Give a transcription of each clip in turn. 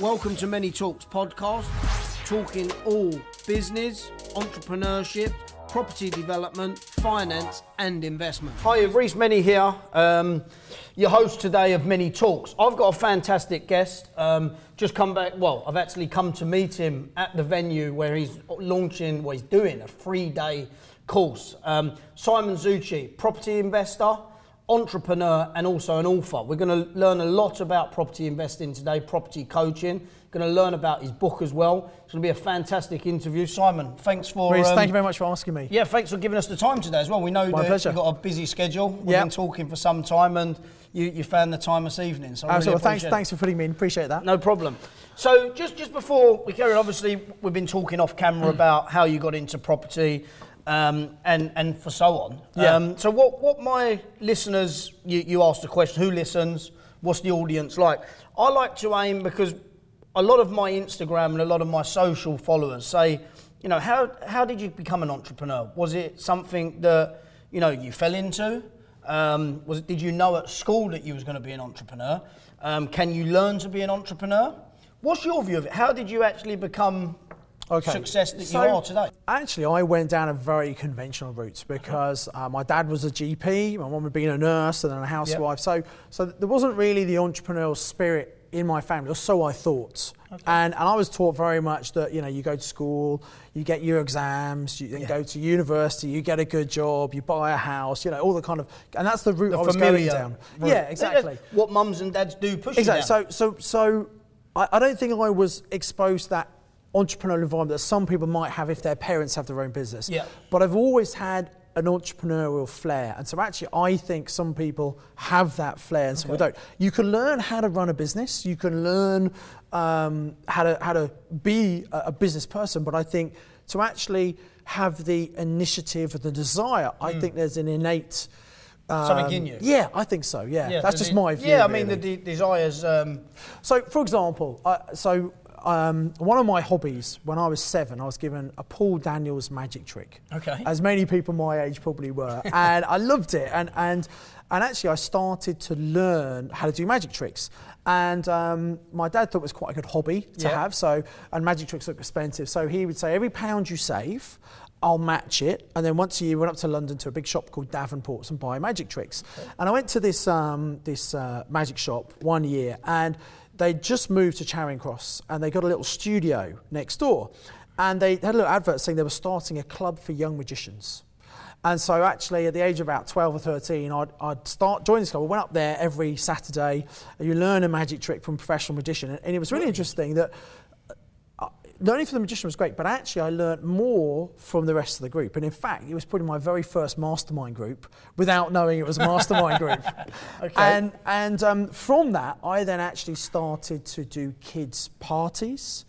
Welcome to Many Talks podcast, talking all business, entrepreneurship, property development, finance, and investment. Hi, Reece Many here, um, your host today of Many Talks. I've got a fantastic guest. Um, just come back. Well, I've actually come to meet him at the venue where he's launching. Well, he's doing a three-day course. Um, Simon Zutshi, property investor entrepreneur and also an author. We're going to learn a lot about property investing today, property coaching. Going to learn about his book as well. It's going to be a fantastic interview. Simon, thanks for. Reece, um, thank you very much for asking me. Yeah, thanks for giving us the time today as well. We know My that pleasure. you've got a busy schedule. We've Yep. been talking for some time and you, you found the time this evening. So I really Absolutely. thanks, it. thanks for putting me in. Appreciate that. No problem. So just just before we carry on, obviously we've been talking off camera Mm. about how you got into property, um, and and for so on. Yeah. Um, so what what my listeners you, you asked the question who listens? What's the audience like? I like to aim because a lot of my Instagram and a lot of my social followers say, you know, how how did you become an entrepreneur? Was it something that you know you fell into? Um, was it, did you know at school that you was going to be an entrepreneur? Um, can you learn to be an entrepreneur? What's your view of it? How did you actually become success that So, you are today? Actually, I went down a very conventional route because uh, my dad was a GP, my mum had been a nurse and then a housewife. So, so there wasn't really the entrepreneurial spirit in my family, or so I thought. And, and I was taught very much that you know you go to school, you get your exams, you then Yeah. go to university, you get a good job, you buy a house, you know all the kind of, and that's the route The I was going down. route. Yeah, exactly. What mums and dads do push Exactly. So, so, so I, I don't think I was exposed to that entrepreneurial environment that some people might have if their parents have their own business. Yeah. But I've always had an entrepreneurial flair. And so actually I think some people have that flair and some people don't. You can learn how to run a business, you can learn um, how, to, how to be a, a business person, but I think to actually have the initiative or the desire, I think there's an innate Hmm. Something in um, you. Yeah, I think so. Yeah, Yeah, that's just my view. Yeah, I mean really. the de- desires. Um, So, for example, uh, so um, one of my hobbies when I was seven, I was given a Paul Daniels magic trick. Okay. As many people my age probably were, and I loved it. And and and actually, I started to learn how to do magic tricks. And um, my dad thought it was quite a good hobby to Yeah. have. So, and magic tricks look expensive. So he would say, every pound you save. I'll match it. And then once a year, we went up to London to a big shop called Davenport's and buy magic tricks. And I went to this, um, this uh, magic shop one year and they just moved to Charing Cross and they got a little studio next door. And they had a little advert saying they were starting a club for young magicians. And so actually at the age of about 12 or 13, I'd, I'd start joining this club. I went up there every Saturday. and You learn a magic trick from a professional magician. And, and it was really interesting that uh, learning from the magician was great, but actually I learned more from the rest of the group. And in fact, it was probably my very first mastermind group without knowing it was a mastermind group. Okay. And, and um, from that, I then actually started to do kids' parties.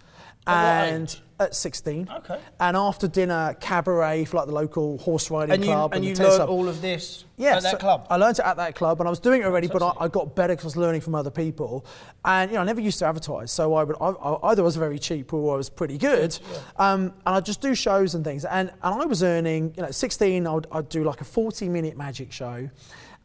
At and at 16. Okay. And after dinner, cabaret for like the local horse riding and you club. and you learned club. all of this Yeah, at that club. I learned it at that club, and I was doing it already, but I, I got better because I was learning from other people. And you know, I never used to advertise, so I would I, I, either I was very cheap or I was pretty good. Um, and I'd just do shows and things. And and I was earning, you know, at 16, I'd, I'd do like a 40 minute magic show,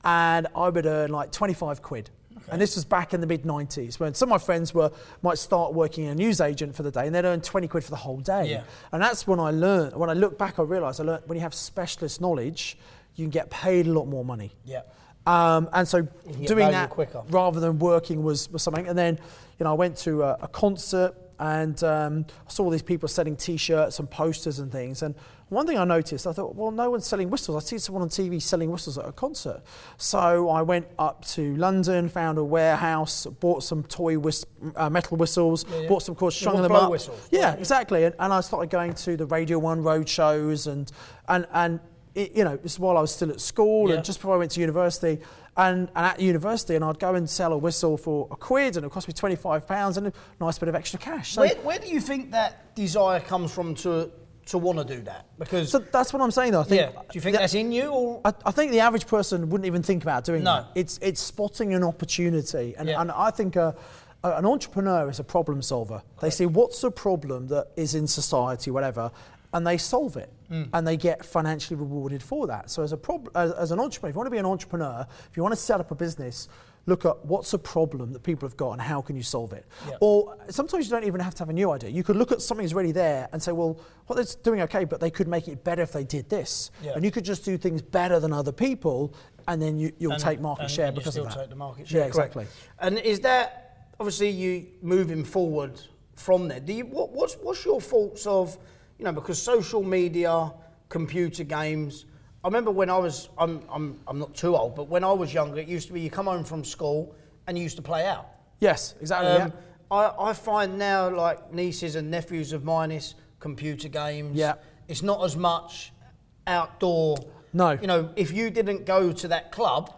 and I would earn like 25 quid. And this was back in the mid 90s when some of my friends were might start working in a news agent for the day and they'd earn 20 quid for the whole day. Yeah. And that's when I learned, when I look back, I realised I learned when you have specialist knowledge, you can get paid a lot more money. Yeah. Um, and so doing that quicker. rather than working was, was something. And then, you know, I went to a, a concert and um, I saw all these people selling T-shirts and posters and things. And one thing I noticed, I thought, well, no one's selling whistles. I see someone on TV selling whistles at a concert. So I went up to London, found a warehouse, bought some toy whist- uh, metal whistles, yeah. bought some, of course, strung them blow up. whistles? Yeah, exactly. And, and I started going to the Radio One road shows and and and it, you know, this while I was still at school Yeah. and just before I went to university. And, and at university, and I'd go and sell a whistle for a quid, and it cost me twenty five pounds and a nice bit of extra cash. So, Where, where do you think that desire comes from to to want to do that? Because so that's what I'm saying. Though I think. yeah, do you think that- that's in you or I, I think the average person wouldn't even think about doing No. that. It's it's spotting an opportunity, and, Yeah. and I think a, a- an entrepreneur is a problem solver. They see what's a problem that is in society, whatever, and they solve it, Mm. and they get financially rewarded for that. So as a prob- as, as an entrepreneur, if you want to be an entrepreneur, if you want to set up a business, look at what's a problem that people have got and how can you solve it. Yeah. Or sometimes you don't even have to have a new idea. You could look at something that's already there and say, well, what they're doing okay, but they could make it better if they did this. Yeah. And you could just do things better than other people, and then you, you'll And- take market and- share and because of that. take the market share. Yeah, exactly. And is that obviously you moving forward from there? Do you what, what's what's your thoughts of you know because social media, computer games. I remember when I was I'm I'm I'm not too old, but when I was younger, it used to be you come home from school and you used to play out. Yes, exactly. Um, yeah. I, I find now, like nieces and nephews of mine, it's computer games. Yeah. It's not as much outdoor. No. You know, if you didn't go to that club,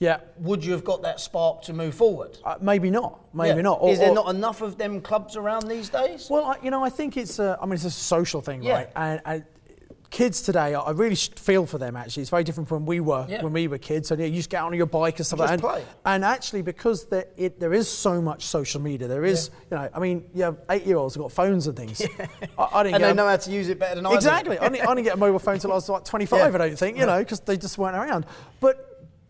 Yeah. would you have got that spark to move forward? Uh, maybe not. Maybe Yeah. not. Or- Is there or- not enough of them clubs around these days? Well, I, you know, I think it's a, I mean, it's a social thing, Yeah. right? And, and kids today, I really feel for them. Actually, it's very different from when we were Yeah. when we were kids. So yeah, you just get on your bike and stuff like that. play. And, actually, because there, it, there is so much social media, there is, you know, I mean, you have eight-year-olds who've got phones and things. I, I didn't and they a- know how to use it better than I do. Exactly. I, didn't, I didn't get a mobile phone until I was like 25, Yeah. I don't think, you know, because they just weren't around. But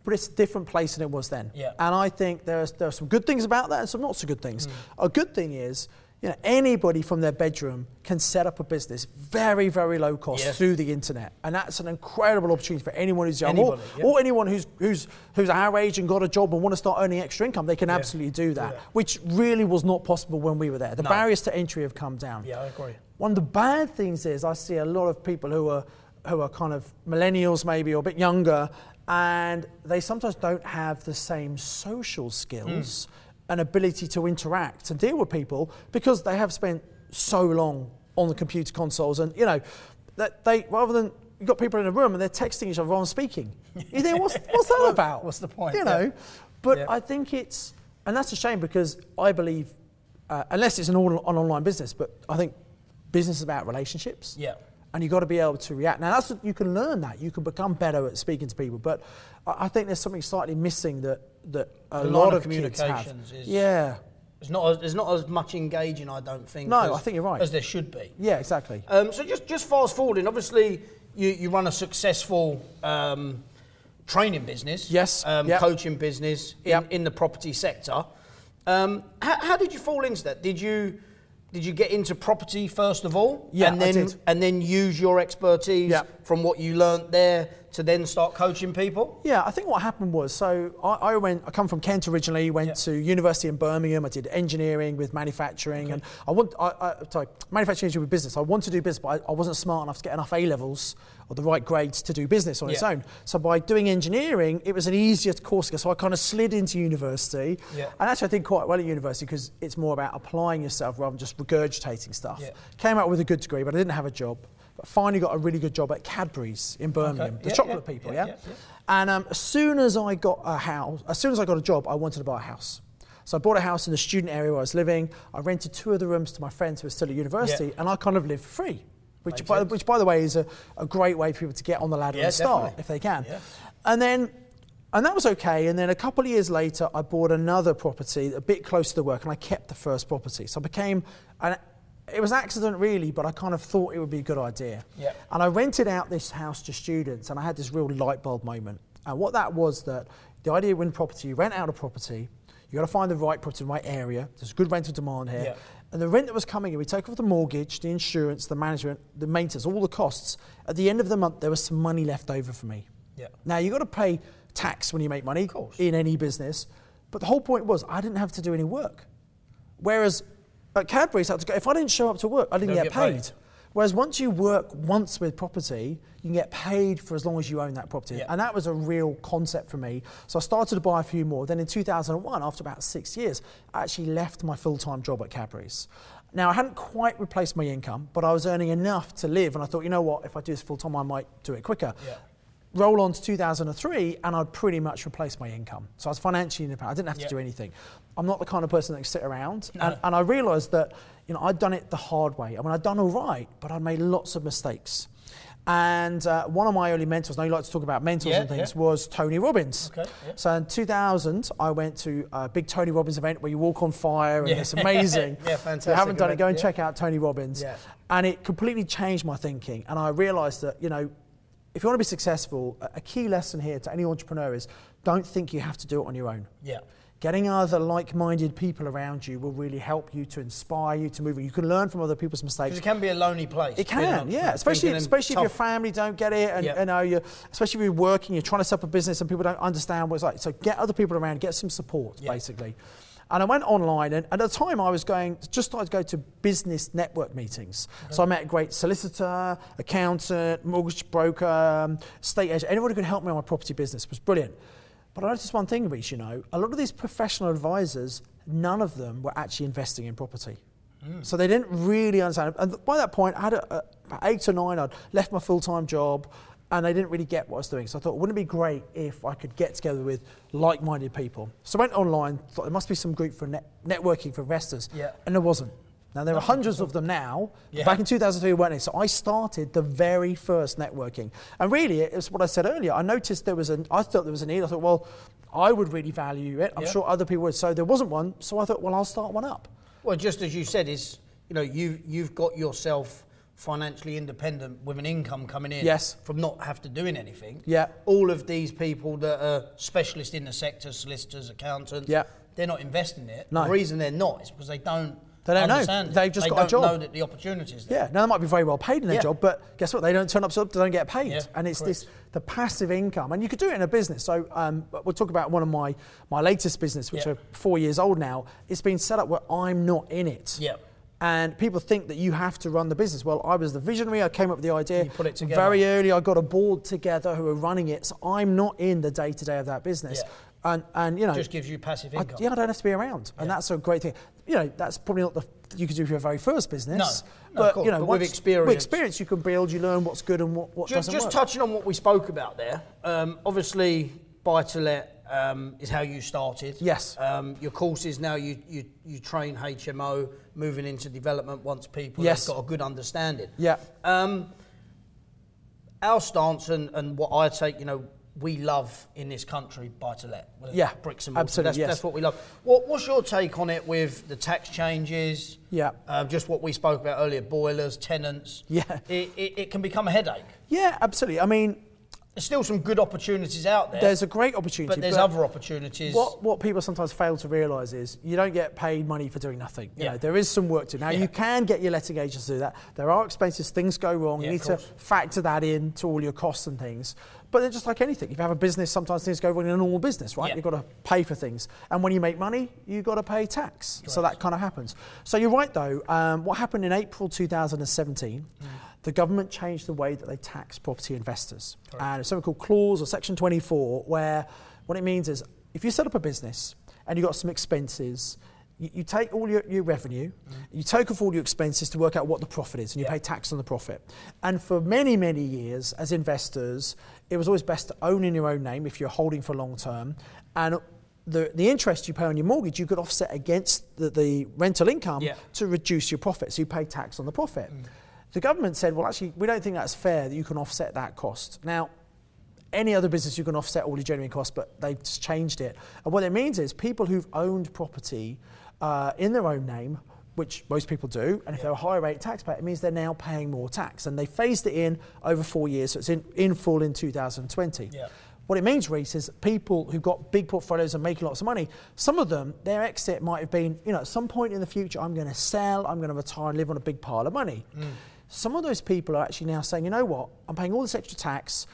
but it's a different place than it was then. Yeah. And I think there's there are some good things about that and some not so good things. Mm. A good thing is, you know, anybody from their bedroom can set up a business very, very low cost Yeah. through the internet. And that's an incredible opportunity for anyone who's young or, yeah. or anyone who's, who's, who's our age and got a job and want to start earning extra income. They can absolutely do that, Yeah. which really was not possible when we were there. The No. barriers to entry have come down. Yeah, I agree. One of the bad things is I see a lot of people who are who are kind of millennials maybe or a bit younger, and they sometimes don't have the same social skills mm. And ability to interact and deal with people because they have spent so long on the computer consoles and you know that they rather than you've got people in a room and they're texting each other while I'm speaking. You think what's what's that about? what's the point? You Yeah. know, but Yeah. I think it's and that's a shame because I believe uh, unless it's an, all, an online business, but I think business is about relationships. Yeah. And you've got to be able to react. Now, that's you can learn that. You can become better at speaking to people. But I I think there's something slightly missing that that a The lot of of kids have. communications is- Yeah. It's not as, there's not as much engaging, I don't think. No, as, I think you're right. As there should be. Yeah. Exactly. Um, so just just fast forwarding. Obviously, you, you run a successful um, training business. Yes, Um, yep. Coaching business in, Yep. in the property sector. Um, how, how did you fall into that? Did you did you get into property first of all? Yeah, and I then did. and then use your expertise Yep. from what you learnt there to then start coaching people. Yeah, I think what happened was so I, I went. I come from Kent originally. Went Yeah. to university in Birmingham. I did engineering with manufacturing, and I want. I, I, sorry, manufacturing with business. I wanted to do business, but I, I wasn't smart enough to get enough A levels or the right grades to do business on its own. So by doing engineering, it was an easier course. So I kind of slid into university, Yeah. and actually I did quite well at university because it's more about applying yourself rather than just regurgitating stuff. Came out with a good degree, but I didn't have a job. But finally got a really good job at Cadbury's in Birmingham, the Yeah, chocolate yeah, people, yeah, yeah. And um, as soon as I got a house, as soon as I got a job, I wanted to buy a house. So I bought a house in the student area where I was living. I rented two of the rooms to my friends who were still at university, and I kind of lived for free. Which, by, which, by the way, is a, a great way for people to get on the ladder and start definitely. if they can. And then, and that was okay. And then a couple of years later, I bought another property a bit close to the work, and I kept the first property. So I became, and it was accident really, but I kind of thought it would be a good idea. Yeah. And I rented out this house to students, and I had this real light bulb moment. And what that was that the idea of when property, you rent out a property, you got to find the right property in the right area. There's good rental demand here. Yeah. And the rent that was coming in, we take off the mortgage, the insurance, the management, the maintenance, all the costs. At the end of the month, there was some money left over for me. Yeah. Now you've got to pay tax when you make money course. in any business, but the whole point was I didn't have to do any work. Whereas at Cadbury's, I had to go, if I didn't show up to work, I didn't get, get paid. paid. Whereas once you work once with property, you can get paid for as long as you own that property. Yeah. And that was a real concept for me. So I started to buy a few more. Then in 2001, after about six years, I actually left my full time job at Cadbury's. Now, I hadn't quite replaced my income, but I was earning enough to live. And I thought, you know what, if I do this full time, I might do it quicker Yeah. Roll on to 2003 and I'd pretty much replaced my income. So I was financially independent. I didn't have to Yeah. do anything. I'm not the kind of person that can sit around. No. And, and I realised that you know, I'd done it the hard way. I mean, I'd done all right, but I'd made lots of mistakes. And uh, one of my early mentors, now you like to talk about mentors Yeah, and things, yeah. was Tony Robbins. Okay, yeah. So in 2000, I went to a big Tony Robbins event where you walk on fire and it's amazing. Yeah, If you haven't done it, go and check out Tony Robbins. Yeah. And it completely changed my thinking. And I realised that, you know, if you want to be successful, a, key lesson here to any entrepreneur is don't think you have to do it on your own. Yeah. Getting other like-minded people around you will really help you to inspire you to move. You can learn from other people's mistakes. Because it can be a lonely place. It can, yeah. Especially, especially if your family don't get it, and you know, you especially if you're working, you're trying to set up a business, and people don't understand what it's like. So get other people around, get some support, basically. And I went online, and at the time I was going, just started to go to business network meetings. Okay. So I met a great solicitor, accountant, mortgage broker, um, state agent, anyone who could help me on my property business it was brilliant. But I noticed one thing, Reece, you know, a lot of these professional advisors, none of them were actually investing in property. Mm. So they didn't really understand. And by that point, I had a, a, about eight or nine, I'd left my full time job and they didn't really get what I was doing. So I thought, wouldn't it be great if I could get together with like-minded people? So I went online, thought there must be some group for net- networking for investors, yeah. and there wasn't. Now there are hundreds of them now. Yeah. Back in 2003, weren't there? So I started the very first networking, and really, it was what I said earlier. I noticed there was a, I thought there was a need. I thought, well, I would really value it. I'm yeah. sure other people would. So there wasn't one. So I thought, well, I'll start one up. Well, just as you said, is you know you you've got yourself financially independent with an income coming in yes. from not have to doing anything. Yeah. All of these people that are specialists in the sector, solicitors, accountants, yeah. they're not investing it. No. The reason they're not is because they don't they don't understand know. They've just they got a job. They know that the opportunities there. Yeah, now they might be very well paid in their yeah. job, but guess what? They don't turn up, so they don't get paid. Yeah, and it's correct. this the passive income, and you could do it in a business. So um, we'll talk about one of my my latest business, which yeah. are four years old now. It's been set up where I'm not in it. Yeah. And people think that you have to run the business. Well, I was the visionary. I came up with the idea. You put it together. Very early, I got a board together who are running it. So I'm not in the day to day of that business. Yeah. And, and you know, just gives you passive income. I, yeah, I don't have to be around, and that's a great thing. You know, that's probably not the you could do for your very first business. No, no but you know, but with experience, with experience, you can build. You learn what's good and what, what just, doesn't just work. touching on what we spoke about there. Um, obviously, buy to let um, is how you started. Yes. Um, your courses now you, you, you train HMO, moving into development once people yes. have got a good understanding. Yeah. Um, our stance and, and what I take, you know, we love in this country buy to let. Yeah. Bricks and mortar. Absolutely. That's, yes. that's what we love. What, what's your take on it with the tax changes? Yeah. Uh, just what we spoke about earlier boilers, tenants. Yeah. It, it, it can become a headache. Yeah, absolutely. I mean, there's still some good opportunities out there. There's a great opportunity. But there's but other opportunities. What, what people sometimes fail to realise is you don't get paid money for doing nothing. You yeah. know, there is some work to do. Now, yeah. you can get your letting agents to do that. There are expenses, things go wrong. Yeah, you need to factor that in to all your costs and things. But they're just like anything. If you have a business, sometimes things go wrong in a normal business, right? You've got to pay for things. And when you make money, you've got to pay tax. So that kind of happens. So you're right, though. Um, what happened in April 2017? Mm the government changed the way that they tax property investors. Correct. And it's something called Clause or Section 24, where what it means is if you set up a business and you've got some expenses, you, you take all your, your revenue, mm. you take off all your expenses to work out what the profit is, and you yeah. pay tax on the profit. And for many, many years, as investors, it was always best to own in your own name if you're holding for long term. And the, the interest you pay on your mortgage, you could offset against the, the rental income yeah. to reduce your profit. So you pay tax on the profit. Mm. The government said, well, actually, we don't think that's fair that you can offset that cost. Now, any other business you can offset all your genuine costs, but they've just changed it. And what it means is people who've owned property uh, in their own name, which most people do, and if they're a higher rate taxpayer, it means they're now paying more tax. And they phased it in over four years, so it's in, in full in 2020. Yeah. What it means, Reece, is people who've got big portfolios and making lots of money, some of them, their exit might have been, you know, at some point in the future, I'm going to sell, I'm going to retire and live on a big pile of money. Mm. Some of those people are actually now saying, you know what, I'm paying all this extra tax,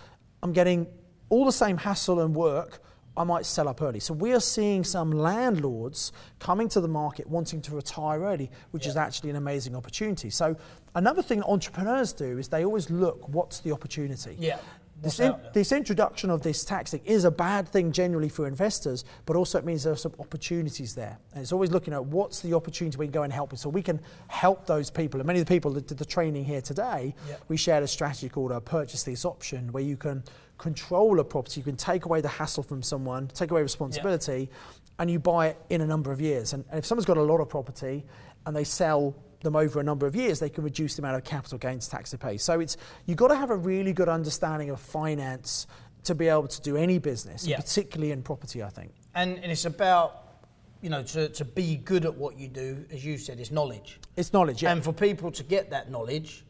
I'm getting all the same hassle and work, I might sell up early. So we are seeing some landlords coming to the market wanting to retire early, which yeah. is actually an amazing opportunity. So another thing entrepreneurs do is they always look what's the opportunity. Yeah. This, in, this, introduction of this taxing is a bad thing generally for investors, but also it means there are some opportunities there. And it's always looking at what's the opportunity we can go and help with. So we can help those people. And many of the people that did the training here today, yep. we shared a strategy called a purchase lease option where you can control a property, you can take away the hassle from someone, take away responsibility, yep. and you buy it in a number of years. And, and if someone's got a lot of property and they sell them over a number of years, they can reduce the amount of capital gains tax they pay. So it's you've got to have a really good understanding of finance to be able to do any business, yeah. particularly in property, I think. And, and it's about you know, to, to be good at what you do, as you said, is knowledge. It's knowledge, yeah. And for people to get that knowledge,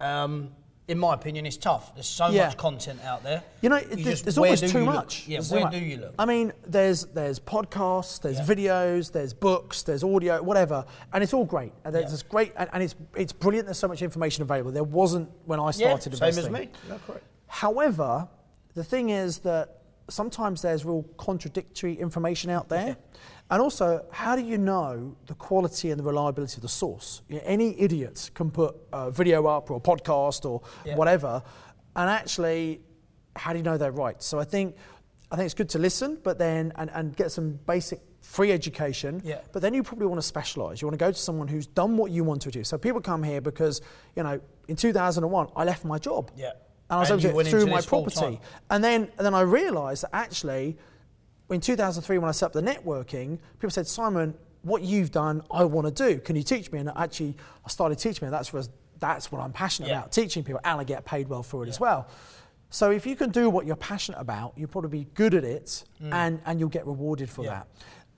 um, in my opinion, it's tough. There's so Yeah. much content out there. You know, it, You there's, just- there's always too you look? much. Yeah, There's where much. do you look? I mean, there's there's podcasts, there's Yeah. videos, there's books, there's audio, whatever, and it's all great. And there's Yeah. it's great, and, and it's it's brilliant. There's so much information available. There wasn't when I yeah, started same investing. as me. Yeah, correct. However, the thing is that sometimes there's real contradictory information out there. And also, how do you know the quality and the reliability of the source? You know, any idiot can put a video up or a podcast or Yeah. whatever, and actually, how do you know they're right? So I think, I think it's good to listen, but then and, and get some basic free education. Yeah. But then you probably want to specialize. You want to go to someone who's done what you want to do. So people come here because, you know, in 2001, I left my job. Yeah. And I was And able to get through my property. And then, and then I realised that actually, in 2003, when I set up the networking, people said, Simon, what you've done, I want to do. Can you teach me? And actually, I started teaching me. That's what, that's what I'm passionate Yeah. about, teaching people, and I get paid well for it as well. So if you can do what you're passionate about, you'll probably be good at it, and, and you'll get rewarded for Mm. Yeah. that.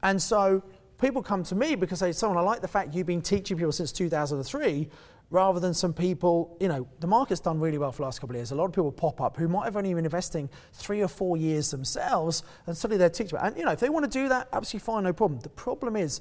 And so people come to me because they say, Simon, I like the fact you've been teaching people since 2003 rather than some people, you know, the market's done really well for the last couple of years. A lot of people pop up who might have only been investing three or four years themselves and suddenly they're teaching. And, you know, if they want to do that, absolutely fine, no problem. The problem is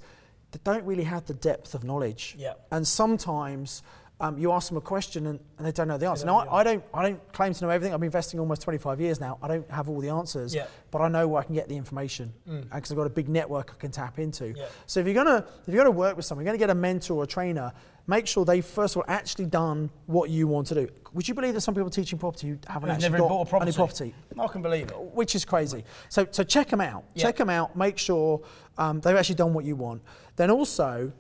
they don't really have the depth of knowledge. Yeah. And sometimes um, you ask them a question and, and they don't know the answer. Now, I, I, don't, I don't claim to know everything. I've been investing almost 25 years now. I don't have all the answers, Yeah. but I know where I can get the information because I've got a big network I can tap into. Yeah. So if you're gonna if you're gonna work with someone, you're gonna get a mentor or a trainer. Make sure they've first of all actually done what you want to do. Would you believe that some people teaching property who haven't Who've actually never got bought a property. any property? I can believe it. which is crazy. So, so check them out. Yeah. Check them out. Make sure um, they've actually done what you want. Then also,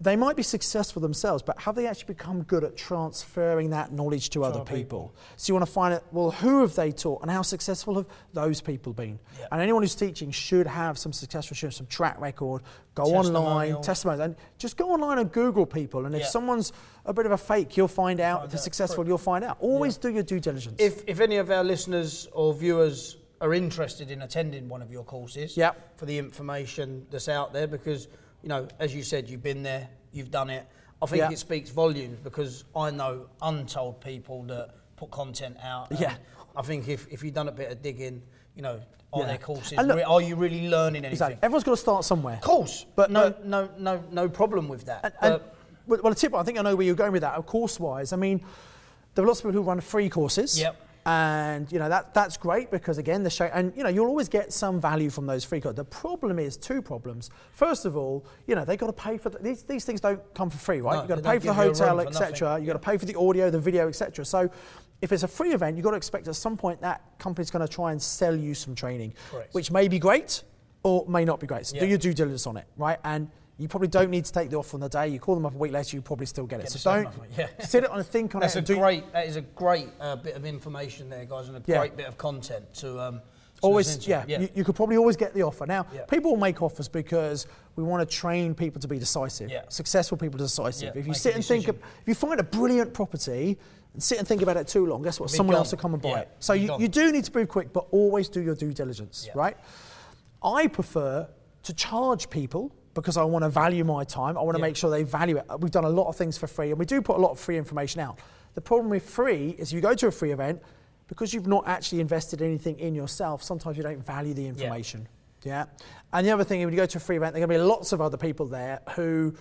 they might be successful themselves, but have they actually become good at transferring that knowledge to other other people? So you want to find out, well, who have they taught and how successful have those people been? Yeah. And anyone who's teaching should have some successful, should have some track record. Go online, Testimonials. and just go online and Google people. And if Yeah. someone's a bit of a fake, you'll find out. Find if they're successful, you'll find out. Always do your due diligence. If, if any of our listeners or viewers are interested in attending one of your courses, Yep. for the information that's out there, because you know, as you said, you've been there, you've done it. I think Yeah. it speaks volumes because I know untold people that put content out. Yeah. I think if, if you've done a bit of digging, you know, are Yeah. there courses? Look- are you really learning anything? exactly. Everyone's got to start somewhere. Of course, But, but no, uh, no, no, no problem with that. And, and well, well, a tip, I think I know where you're going with that. Of course wise, I mean, there are lots of people who run free courses. Yep. And you know that that's great because again the show and you know you'll always get some value from those free courses. The problem is two problems. First of all, you know they got to pay for the, these these things don't come for free, right? No, You've got to pay for the give you a room hotel, etc. You've got to pay for the audio, the video, etc. So if it's a free event, you've got to expect at some point that company's going to try and sell you some training, Correct. which may be great or may not be great. So do your due diligence on it, right? And you probably don't need to take the offer on the day. You call them up a week later, you probably still get it. Get so don't yeah. sit it on and think on That's it. a great. That is a great uh, bit of information there, guys, and a Yeah. great bit of content to. Um, to always, to. yeah, You, you could probably always get the offer. Now, Yeah. people will make offers because we want to train people to be decisive. Yeah. Successful people to decisive. Yeah, if you sit and think, of, if you find a brilliant property and sit and think about it too long, guess what? Be Someone gone. else will come and buy Yeah, it. So you, you do need to move quick, but always do your due diligence, Yeah. right? I prefer to charge people because I want to value my time. I want to Yeah. make sure they value it. We've done a lot of things for free, and we do put a lot of free information out. The problem with free is you go to a free event because you've not actually invested anything in yourself. Sometimes you don't value the information. Yeah. And the other thing, when you go to a free event, there are going to be lots of other people there who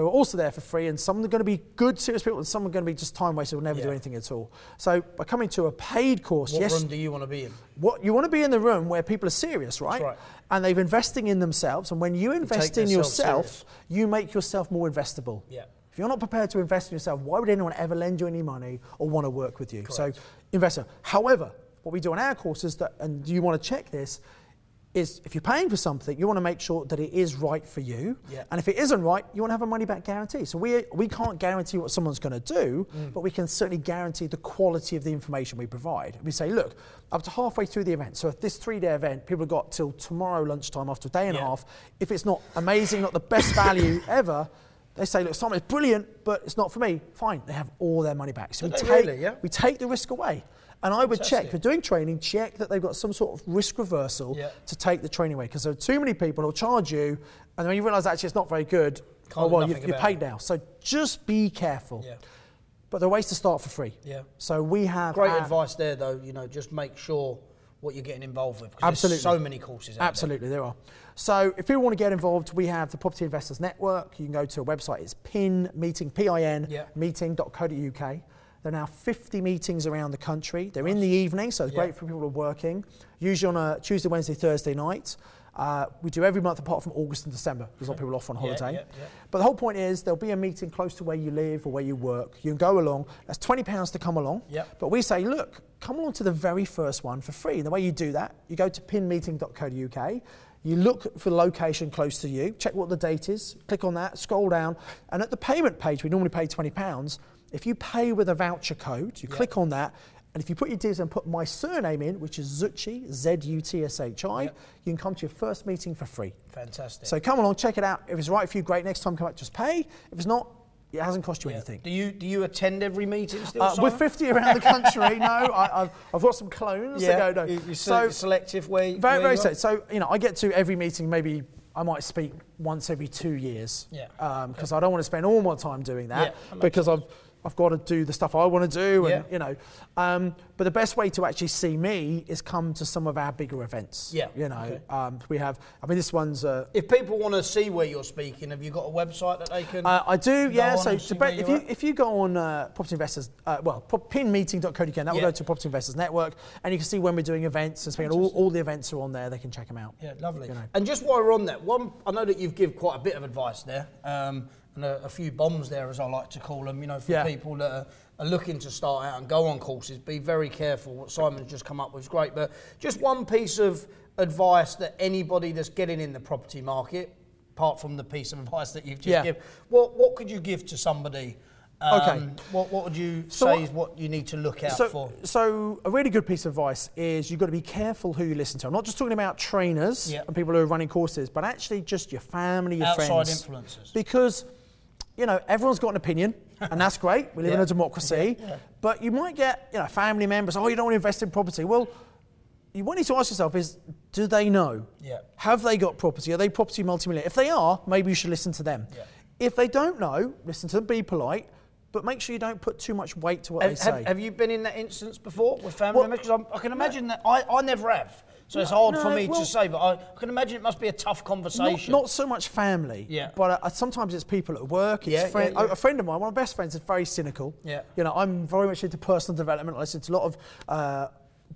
who are also there for free, and some are going to be good, serious people, and some are going to be just time wasters who will never do anything at all. So by coming to a paid course, What yes, room do you want to be in? what you want to be in the room where people are serious, right? right. And they're investing in themselves. And when you invest in yourself, serious. you make yourself more investable. Yeah. If you're not prepared to invest in yourself, why would anyone ever lend you any money or want to work with you? So, investor. However, what we do on our courses, that, and you want to check this, is if you're paying for something, you want to make sure that it is right for you. Yeah. And if it isn't right, you want to have a money back guarantee. So we, we can't guarantee what someone's going to do, Mm. but we can certainly guarantee the quality of the information we provide. We say, look, up to halfway through the event, so if this three day event, people have got till tomorrow lunchtime after a day and a half, if it's not amazing, not the best value ever, they say, look, Simon, it's brilliant, but it's not for me. Fine, they have all their money back. So Do we take, really? Yeah. we take the risk away. And I would check, Fantastic. if you're doing training, check that they've got some sort of risk reversal Yeah. to take the training away. Because there are too many people who'll charge you, and when you realise actually it's not very good, Can't oh well, you've, you're paid it. now. So just be careful. Yeah. but there are ways to start for free. Yeah. So we have Great our- advice there, though. You know, just make sure what you're getting involved with. Absolutely. There's so many courses. Out Absolutely, there are. So if people want to get involved, we have the Property Investors Network. You can go to a website. It's PIN meeting, P-I-N Yeah. meeting.co.uk. There are now 50 meetings around the country. They're in the evening, so it's Yeah. great for people who are working. Usually on a Tuesday, Wednesday, Thursday night. Uh, we do every month apart from August and December because a lot of people are off on holiday. yeah, yeah. But the whole point is there'll be a meeting close to where you live or where you work. You can go along. That's £20 to come along. But we say, look, come along to the very first one for free. And the way you do that, you go to pinmeeting.co.uk. You look for the location close to you, check what the date is, click on that, scroll down, and at the payment page, we normally pay £20. If you pay with a voucher code, you click on that, and if you put your details and put my surname in, which is Zutshi, Z-U-T-S-H-I, Yep. you can come to your first meeting for free. Fantastic. So come along, check it out. If it's right for you, great. Next time, come back, just pay. If it's not, it hasn't cost you Yeah. anything. Do you do you attend every meeting still? Uh, we're 50 around the country. no, I, I've, I've got some clones. Yeah. Go, no. You- You're so selective where. very, where very you so. So you know, I get to every meeting. Maybe I might speak once every two years. Yeah. Because I don't want to spend all my time doing that Yeah, because I've I've got to do the stuff I want to do, and Yeah. you know. Um, but the best way to actually see me is come to some of our bigger events. Yeah, You know, okay. um, we have. I mean, this one's. Uh, If people want to see where you're speaking, have you got a website that they can? Uh, I do, yeah. So and to see ba- where if you're at? if you go on uh, Property Investors, uh, well, pinmeeting.co.uk, that will Yeah. go to Property Investors Network, and you can see when we're doing events. And speaking, all, all the events are on there. They can check them out. Yeah, lovely. You know. And just while we're on that, one, I know that you've give quite a bit of advice there, um, and a, a few bombs there, as I like to call them. You know, for Yeah. people that are, are looking to start out and go on courses, be very careful. What Simon's just come up with is great, but just one piece of advice that anybody that's getting in the property market, apart from the piece of advice that you've just Yeah. given, what what could you give to somebody? Um, Okay. What what would you So say what- is what you need to look out So, for? so a really good piece of advice is you've got to be careful who you listen to. I'm not just talking about trainers Yeah. and people who are running courses, but actually just your family, your Outside friends. influences. Because, you know, everyone's got an opinion, and that's great. We live in a democracy. Yeah, yeah. But you might get, you know, family members, oh, you don't want to invest in property. Well, you what you need to ask yourself is, do they know? Yeah. Have they got property? Are they property multimillionaire? If they are, maybe you should listen to them. Yeah. If they don't know, listen to them, be polite, but make sure you don't put too much weight to what Have, they say. have, have you been in that instance before with family Well, members? Because I can imagine that I, I never have. So it's hard for me well- to say, but I, I can imagine it must be a tough conversation. not so much family, Yeah. but uh, sometimes it's people at work. It's Yeah, friend, yeah, yeah. A friend of mine, one of my best friends, is very cynical. Yeah. You know, I'm very much into personal development. I listen to a lot of uh,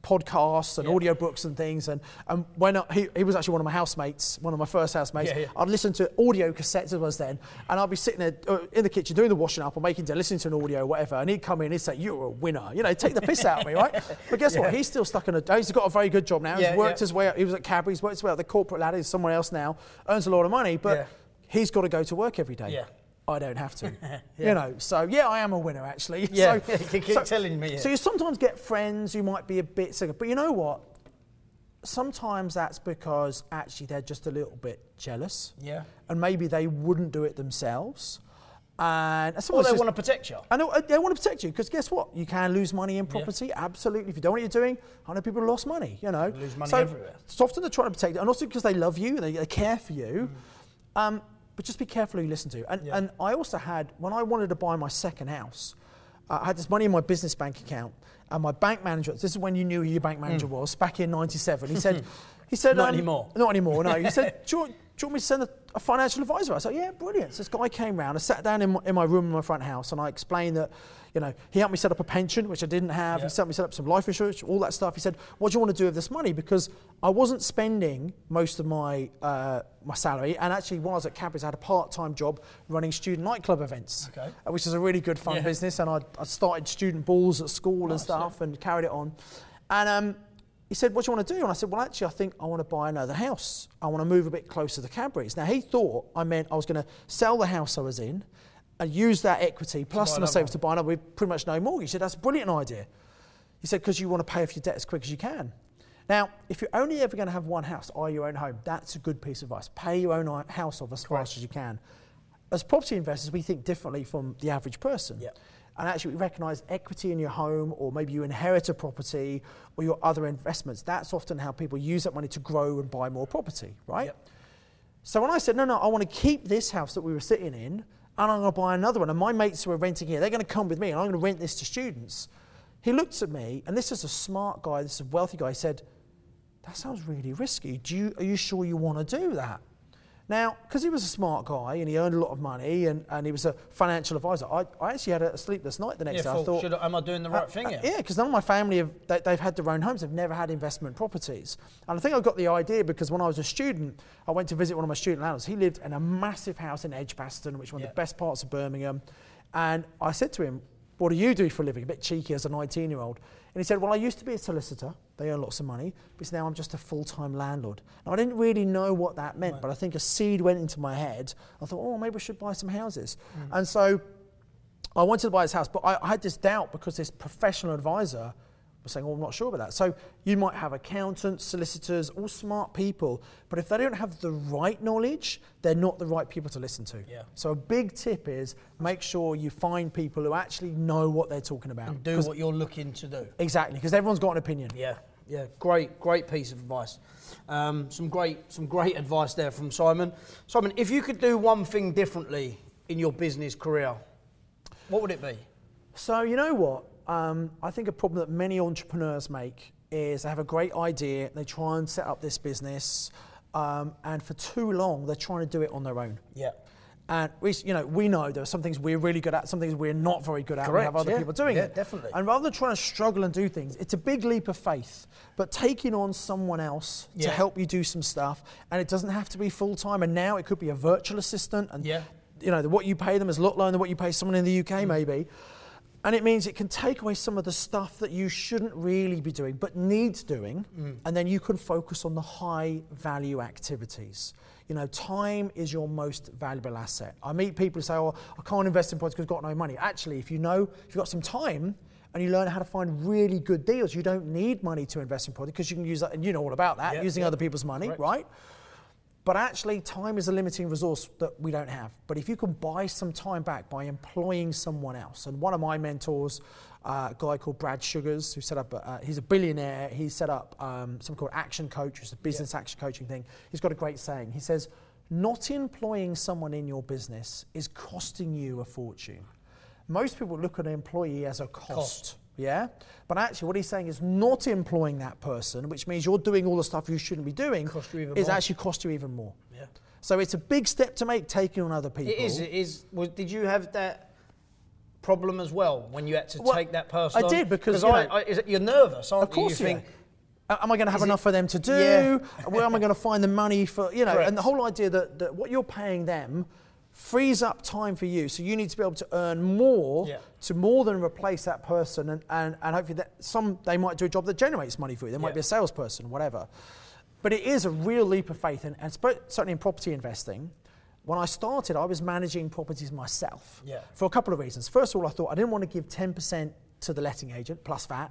podcasts and Yeah. audio books and things. And, and when I, he, he was actually one of my housemates, one of my first housemates, Yeah, yeah. I'd listen to audio cassettes as was then, and I'd be sitting there uh, in the kitchen doing the washing up or making dinner, listening to an audio or whatever, and he'd come in and he'd say, "You're a winner," you know, take the piss out of me, right? But guess what? He's still stuck in a. He's got a very good job now. Yeah, he's worked his way. Up. He was at Cadbury. He's worked his way up the corporate ladder. He's somewhere else now. Earns a lot of money, but he's got to go to work every day. Yeah. I don't have to. Yeah. You know, so yeah, I am a winner actually. Yeah, so, you keep telling me, yeah. So you sometimes get friends who might be a bit sick, but you know what? Sometimes that's because actually they're just a little bit jealous. Yeah. And maybe they wouldn't do it themselves. And Or they just- want to protect you. I know uh, they want to protect you because guess what? You can lose money in property. Absolutely. If you don't know what you're doing, I know people who lost money. You know, Lose money so everywhere. It's often they're trying to protect you, and also because they love you, they, they care for you. Um, but just be careful who you listen to. And, Mm. Yeah. and I also had when I wanted to buy my second house, uh, I had this money in my business bank account, and my bank manager. This is when you knew who your bank manager was back in '97. He said, he said, Mm. Not um, anymore. Not anymore. No. He said, do you, do you want me to send a, a financial advisor? I said, yeah, brilliant. So this guy came round. I sat down in my, in my room in my front house, and I explained that, you know, he helped me set up a pension, which I didn't have. Yeah. He helped me set up some life insurance, all that stuff. He said, what do you want to do with this money? Because I wasn't spending most of my uh, my salary, and actually, while I was at Cadbury's, I had a part-time job running student nightclub events, Okay. uh, which is a really good fun Yeah. business. And I, I started student balls at school and Nice, stuff, and carried it on. And um, he said, What do you want to do? And I said, Well, actually, I think I want to buy another house. I want to move a bit closer to the Cadbury's. Now, he thought I meant I was going to sell the house I was in and use that equity plus my savings to buy another with pretty much no mortgage. He said, That's a brilliant idea. He said, Because you want to pay off your debt as quick as you can. Now, if you're only ever going to have one house or your own home, that's a good piece of advice. Pay your own house off as fast as you can. As property investors, we think differently from the average person. Yeah. And actually, we recognise equity in your home, or maybe you inherit a property, or your other investments. That's often how people use that money to grow and buy more property, right? Yep. So when I said, no, no, I want to keep this house that we were sitting in and I'm going to buy another one. And my mates who are renting here, they're going to come with me and I'm going to rent this to students. He looked at me, and this is a smart guy, this is a wealthy guy. He said, That sounds really risky. Do you, are you sure you want to do that? Now, because he was a smart guy and he earned a lot of money and, and he was a financial advisor, I, I actually had a sleepless night the next yeah, day. I thought, should, am I doing the right uh, thing here? yeah, because none of my family have they, have had their own homes. They've never had investment properties. And I think I got the idea because when I was a student, I went to visit one of my student landlords. He lived in a massive house in Edgbaston, which is one yeah. of the best parts of Birmingham. And I said to him, what do you do for a living? A bit cheeky as a 19 year old. And he said, Well, I used to be a solicitor. They earn lots of money. But now I'm just a full time landlord. Now, I didn't really know what that meant, right. but I think a seed went into my head. I thought, Oh, maybe I should buy some houses. Mm. And so I wanted to buy this house, but I, I had this doubt because this professional advisor were saying, "Oh, I'm not sure about that." So you might have accountants, solicitors, all smart people, but if they don't have the right knowledge, they're not the right people to listen to. Yeah. So a big tip is make sure you find people who actually know what they're talking about. And do what you're looking to do. Exactly, because everyone's got an opinion. Yeah. Yeah, great, great piece of advice. Um, some great, some great advice there from Simon. Simon, if you could do one thing differently in your business career, what would it be? So you know what? Um, I think a problem that many entrepreneurs make is they have a great idea, they try and set up this business, um, and for too long they're trying to do it on their own. Yeah. And we, you know, we know there are some things we're really good at, some things we're not very good at. Correct, we have other yeah. people doing yeah, it. definitely. And rather than trying to struggle and do things, it's a big leap of faith. But taking on someone else yeah. to help you do some stuff, and it doesn't have to be full time. And now it could be a virtual assistant, and yeah. you know, what you pay them is a lot lower than what you pay someone in the UK, mm. maybe. And it means it can take away some of the stuff that you shouldn't really be doing, but needs doing, mm. and then you can focus on the high value activities. You know, time is your most valuable asset. I meet people who say, oh, I can't invest in products because I've got no money. Actually, if you know, if you've got some time, and you learn how to find really good deals. You don't need money to invest in products because you can use that, and you know all about that, using other people's money, Correct. right? But actually, time is a limiting resource that we don't have. But if you can buy some time back by employing someone else, and one of my mentors, uh, a guy called Brad Sugars, who set up, uh, he's a billionaire, he set up um, something called Action Coach, which is a business yeah. action coaching thing. He's got a great saying. He says, Not employing someone in your business is costing you a fortune. Most people look at an employee as a cost. cost. Yeah? But actually, what he's saying is not employing that person, which means you're doing all the stuff you shouldn't be doing, is more. actually cost you even more. Yeah. So it's a big step to make taking on other people. It is. It is. Well, did you have that problem as well when you had to well, take that person? I on? did because you I, I, you're nervous, aren't of course you? you think, Am I going to have enough it, for them to do? Yeah. Where am I going to find the money for, you know, Correct. and the whole idea that, that what you're paying them frees up time for you. So you need to be able to earn more yeah. to more than replace that person. And, and, and hopefully that some they might do a job that generates money for you. They might yeah. be a salesperson, whatever. But it is a real leap of faith. And, and certainly in property investing, when I started, I was managing properties myself yeah. for a couple of reasons. First of all, I thought I didn't want to give 10% to the letting agent plus VAT.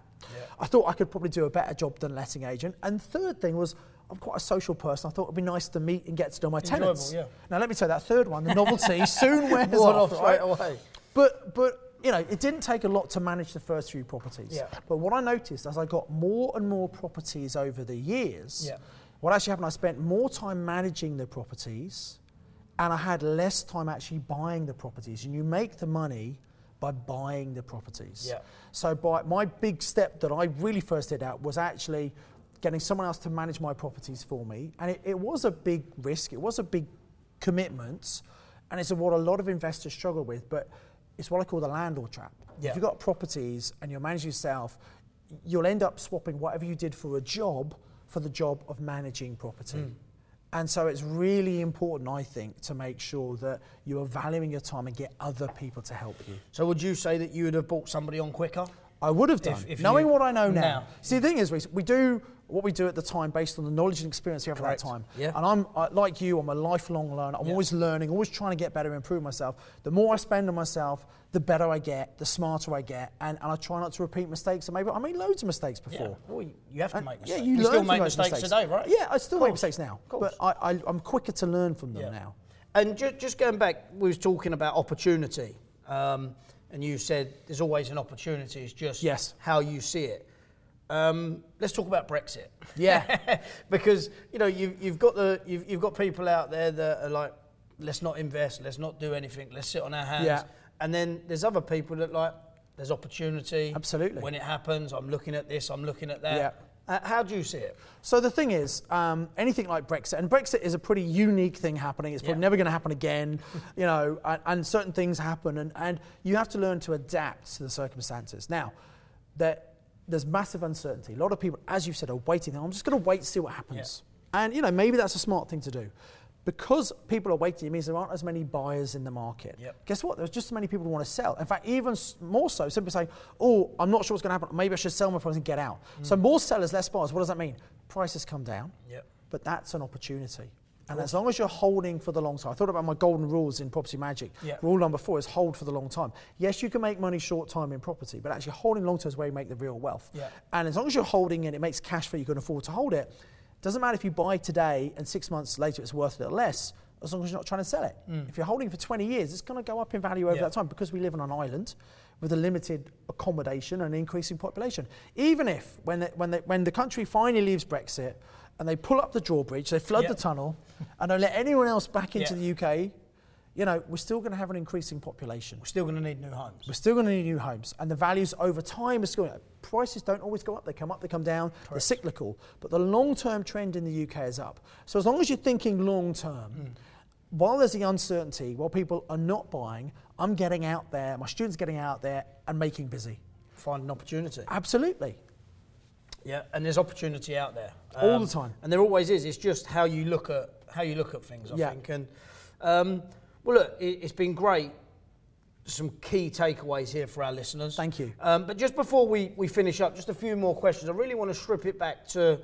I thought I could probably do a better job than letting agent. And third thing was I'm quite a social person. I thought it'd be nice to meet and get to know my Enjoyable, tenants. Yeah. Now let me tell you that third one, the novelty soon wears off, off right? away. But but you know, it didn't take a lot to manage the first few properties. Yeah. But what I noticed as I got more and more properties over the years, yeah. what actually happened, I spent more time managing the properties and I had less time actually buying the properties. And you make the money by buying the properties. Yeah. So by my big step that I really first did out was actually getting someone else to manage my properties for me. And it, it was a big risk, it was a big commitment, and it's what a lot of investors struggle with, but it's what I call the landlord trap. Yeah. If you've got properties and you're managing yourself, you'll end up swapping whatever you did for a job for the job of managing property. Mm. And so it's really important, I think, to make sure that you are valuing your time and get other people to help you. So would you say that you would have bought somebody on quicker? I would have done, if, if knowing what I know now. now. See, the thing is, we do what we do at the time based on the knowledge and experience we have Correct. at that time. Yeah. And I'm uh, like you, I'm a lifelong learner. I'm yeah. always learning, always trying to get better, improve myself. The more I spend on myself, the better I get, the smarter I get, and, and I try not to repeat mistakes. And maybe I made loads of mistakes before. Yeah. Well, you have to and make mistakes. Yeah, you, you learn still make mistakes, mistakes, today, right? Yeah, I still make mistakes now, but I, I, am quicker to learn from them yeah. now. And ju- just going back, we was talking about opportunity. Um, and you said there's always an opportunity. It's just yes. how you see it. Um, let's talk about Brexit. Yeah, because you know you've, you've got the you've, you've got people out there that are like let's not invest, let's not do anything, let's sit on our hands. Yeah. And then there's other people that like, there's opportunity. Absolutely. When it happens, I'm looking at this, I'm looking at that. Yeah. Uh, how do you see it? So the thing is, um, anything like Brexit, and Brexit is a pretty unique thing happening. It's probably Yeah. never going to happen again, you know, and, and certain things happen, and, and you have to learn to adapt to the circumstances. Now, there, there's massive uncertainty. A lot of people, as you said, are waiting. I'm just going to wait to see what happens. And, you know, maybe that's a smart thing to do. Because people are waiting, it means there aren't as many buyers in the market. Yep. Guess what? There's just as many people who want to sell. In fact, even more so, simply saying, oh, I'm not sure what's going to happen. Maybe I should sell my product and get out. Mm. So more sellers, less buyers. What does that mean? Prices come down Yep. but that's an opportunity. And as long as you're holding for the long time, I thought about my golden rules in Property Magic. Yeah. Rule number four is hold for the long time. Yes, you can make money short time in property, but actually holding long term is where you make the real wealth. Yeah. And as long as you're holding and it makes cash flow, you can afford to hold it. Doesn't matter if you buy today and six months later it's worth a little less, as long as you're not trying to sell it. If you're holding for 20 years, it's going to go up in value over Mm. Yeah. that time because we live on an island with a limited accommodation and an increasing population. Even if, when the, when the, when the country finally leaves Brexit and they pull up the drawbridge, they flood Yeah. the tunnel, and don't let anyone else back into Yeah. the UK, you know, we're still going to have an increasing population. We're still going to need new homes. We're still going to need new homes, and the values over time are still. Prices don't always go up; they come up, they come down. They're cyclical, but the long-term trend in the UK is up. So as long as you're thinking long-term, mm. while there's the uncertainty, while people are not buying, I'm getting out there, my students getting out there and making busy. Find an opportunity. Absolutely. Yeah, and there's opportunity out there All the time. and there always is. It's just how you look at how you look at things. I Yeah. think. And um, well, look, it, it's been great. Some key takeaways here for our listeners. Thank you. Um, but just before we, we finish up, just a few more questions. I really want to strip it back to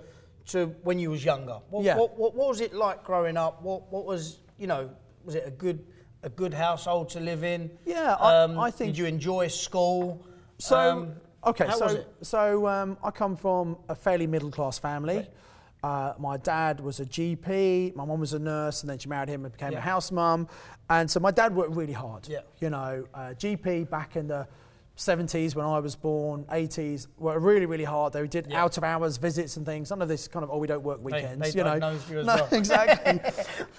to when you was younger. What, Yeah. what, what, what was it like growing up? What what was you know was it a good a good household to live in? Yeah, I- Um, I think- Did you enjoy school? So, Um, okay, how so so um, I come from a fairly middle class family. Uh, my dad was a GP, my mum was a nurse, and then she married him and became Yeah. a house mum. And so my dad worked really hard. Yeah. You know, uh, GP back in the 70s when I was born, 80s, were really, really hard. They did Yeah. out of hours visits and things. None of this kind of, oh, we don't work weekends. they you know, diagnosed you as no, well. exactly.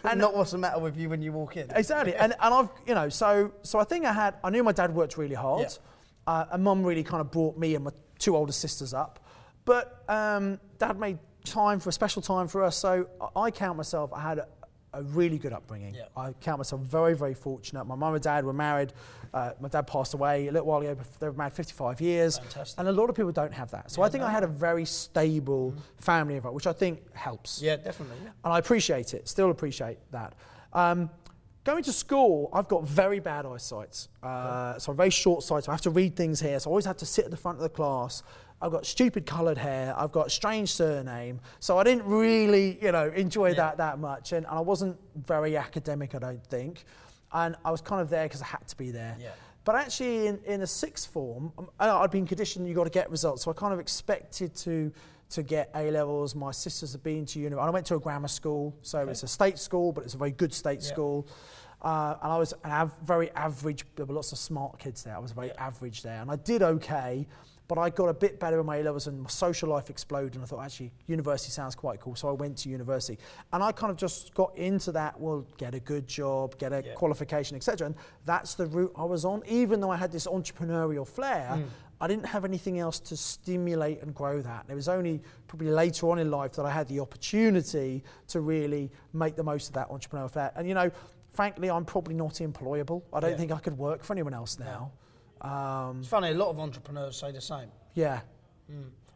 and not what's the matter with you when you walk in. Exactly, and and I've you know so so I think I had I knew my dad worked really hard, Yeah. Uh, and mum really kind of brought me and my two older sisters up, but um, dad made time for a special time for us. So I I count myself I had a, a really good upbringing. Yeah. I count myself very very fortunate. My mum and dad were married. Uh, my dad passed away a little while ago. They were married 55 years, Fantastic. and a lot of people don't have that. So I think I had a very stable family, environment, which I think helps Yeah, definitely. Yeah. and I appreciate it. Still appreciate that. Um, going to school, I've got very bad eyesight, uh, so I'm very short sighted. I have to read things here. So I always have to sit at the front of the class. I've got stupid coloured hair. I've got a strange surname. So I didn't really, you know, enjoy Yeah. that that much, and, and I wasn't very academic. I don't think, and I was kind of there because I had to be there. Yeah. But actually, in, in a sixth form, um, I'd been conditioned you've got to get results. So I kind of expected to to get A levels. My sisters had been to university. I went to a grammar school, so it's a state school, but it's a very good state Yeah. school. Uh, and I was an av- very average. There were lots of smart kids there. I was very average there, and I did okay. But I got a bit better in my A levels, and my social life exploded. And I thought, actually, university sounds quite cool. So I went to university, and I kind of just got into that. Well, get a good job, get a Yeah. qualification, etc. And that's the route I was on. Even though I had this entrepreneurial flair, Hmm. I didn't have anything else to stimulate and grow that. And It was only probably later on in life that I had the opportunity to really make the most of that entrepreneurial flair. And you know, frankly, I'm probably not employable. I don't Yeah. think I could work for anyone else now. Um, It's funny. A lot of entrepreneurs say the same. yeah.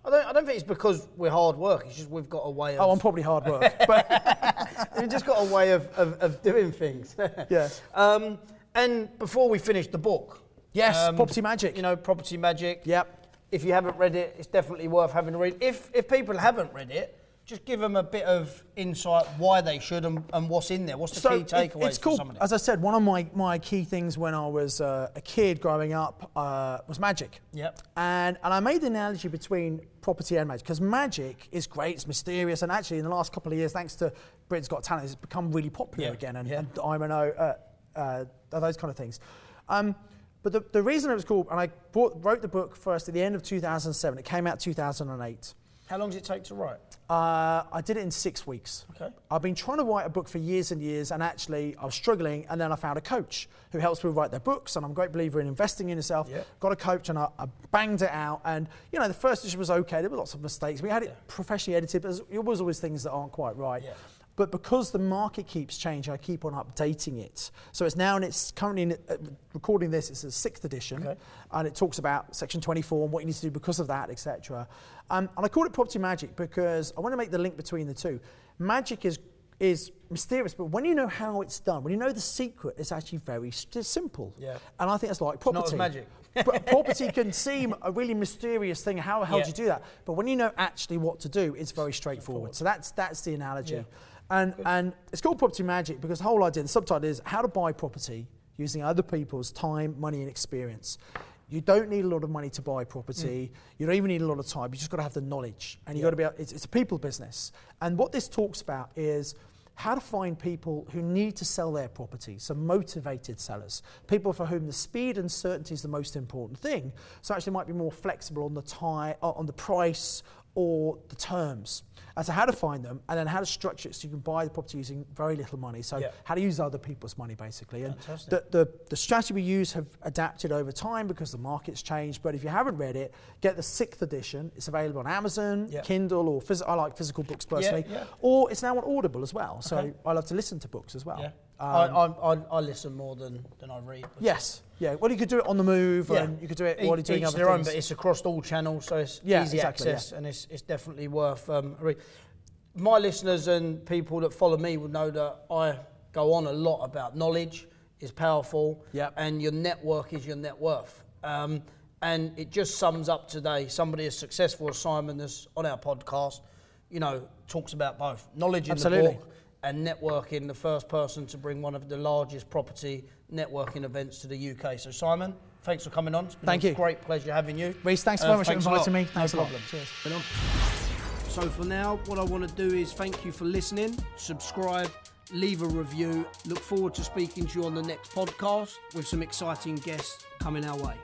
I don't. I don't think it's because we're hard work. It's just we've got a way of. Oh, I'm probably hard work, but we've just got a way of, of, of doing things. yeah. Um, and before we finish the book, Yes, um, Property Magic. You know, Property Magic. Yep. If you haven't read it, it's definitely worth having a read. If if people haven't read it, just give them a bit of insight why they should and, and what's in there. What's the key it- takeaways it's cool. somebody? As I said, one of my, my key things when I was uh, a kid growing up uh, was magic. Yep. And, and I made the analogy between property and magic because magic is great, it's mysterious, and actually in the last couple of years, thanks to Britain's Got Talent, it's become really popular Yeah, again, and, yeah. and I'm an uh, uh, those kind of things. Um, but the, the reason it was cool, and I brought, wrote the book first at the end of 2007, it came out 2008. How long does it take to write? Uh, I did it in six weeks. Okay. I've been trying to write a book for years and years, and actually I was struggling, and then I found a coach who helps people write their books, and I'm a great believer in investing in yourself. Yeah. Got a coach, and I, I banged it out, and you know the first edition was okay. There were lots of mistakes. We had it Yeah. professionally edited, but there's was always things that aren't quite right. Yeah. But because the market keeps changing, I keep on updating it. So it's now, and it's currently in, uh, recording this. It's the sixth edition, Okay. and it talks about Section 24 and what you need to do because of that, etc. Um, and I call it property magic because I want to make the link between the two. Magic is is mysterious, but when you know how it's done, when you know the secret, it's actually very st- simple. Yeah. And I think that's like not property. as magic. Pro- property can seem a really mysterious thing. How the hell Yeah. do you do that? But when you know actually what to do, it's very straightforward. So that's that's the analogy. Yeah. And and it's called property magic because the whole idea, the subtitle is how to buy property using other people's time, money, and experience. You don't need a lot of money to buy property. You don't even need a lot of time. You just got to have the knowledge, and you Yeah. got to be. Able, it's, it's a people business. And what this talks about is how to find people who need to sell their property, so motivated sellers, people for whom the speed and certainty is the most important thing. So actually, might be more flexible on the tie, uh, on the price or the terms. And so, how to find them, and then how to structure it so you can buy the property using very little money. So, Yeah. how to use other people's money, basically. And the, the, the strategy we use have adapted over time because the market's changed. But if you haven't read it, get the sixth edition. It's available on Amazon, Yeah. Kindle, or phys- I like physical books personally. yeah. Or it's now on Audible as well. So Okay. I love to listen to books as well. Um, I, I, I, listen more than, than I read. yes. Yeah. Well, you could do it on the move, Yeah. and you could do it while you're doing other their things. own, but it's across all channels, so it's Yeah, easy exactly, access, and it's, it's definitely worth um, a read. My listeners and people that follow me will know that I go on a lot about knowledge is powerful, Yep. and your network is your net worth. Um, and it just sums up today. Somebody as successful as Simon that's on our podcast, you know, talks about both knowledge in Absolutely. the book and networking, the first person to bring one of the largest property networking events to the UK. So, Simon, thanks for coming on. It's been Thank a you. great pleasure having you. Reece, thanks Uh, very much for inviting me. Thanks no a lot. problem. Cheers. So for now, what I want to do is thank you for listening, subscribe, leave a review. Look forward to speaking to you on the next podcast with some exciting guests coming our way.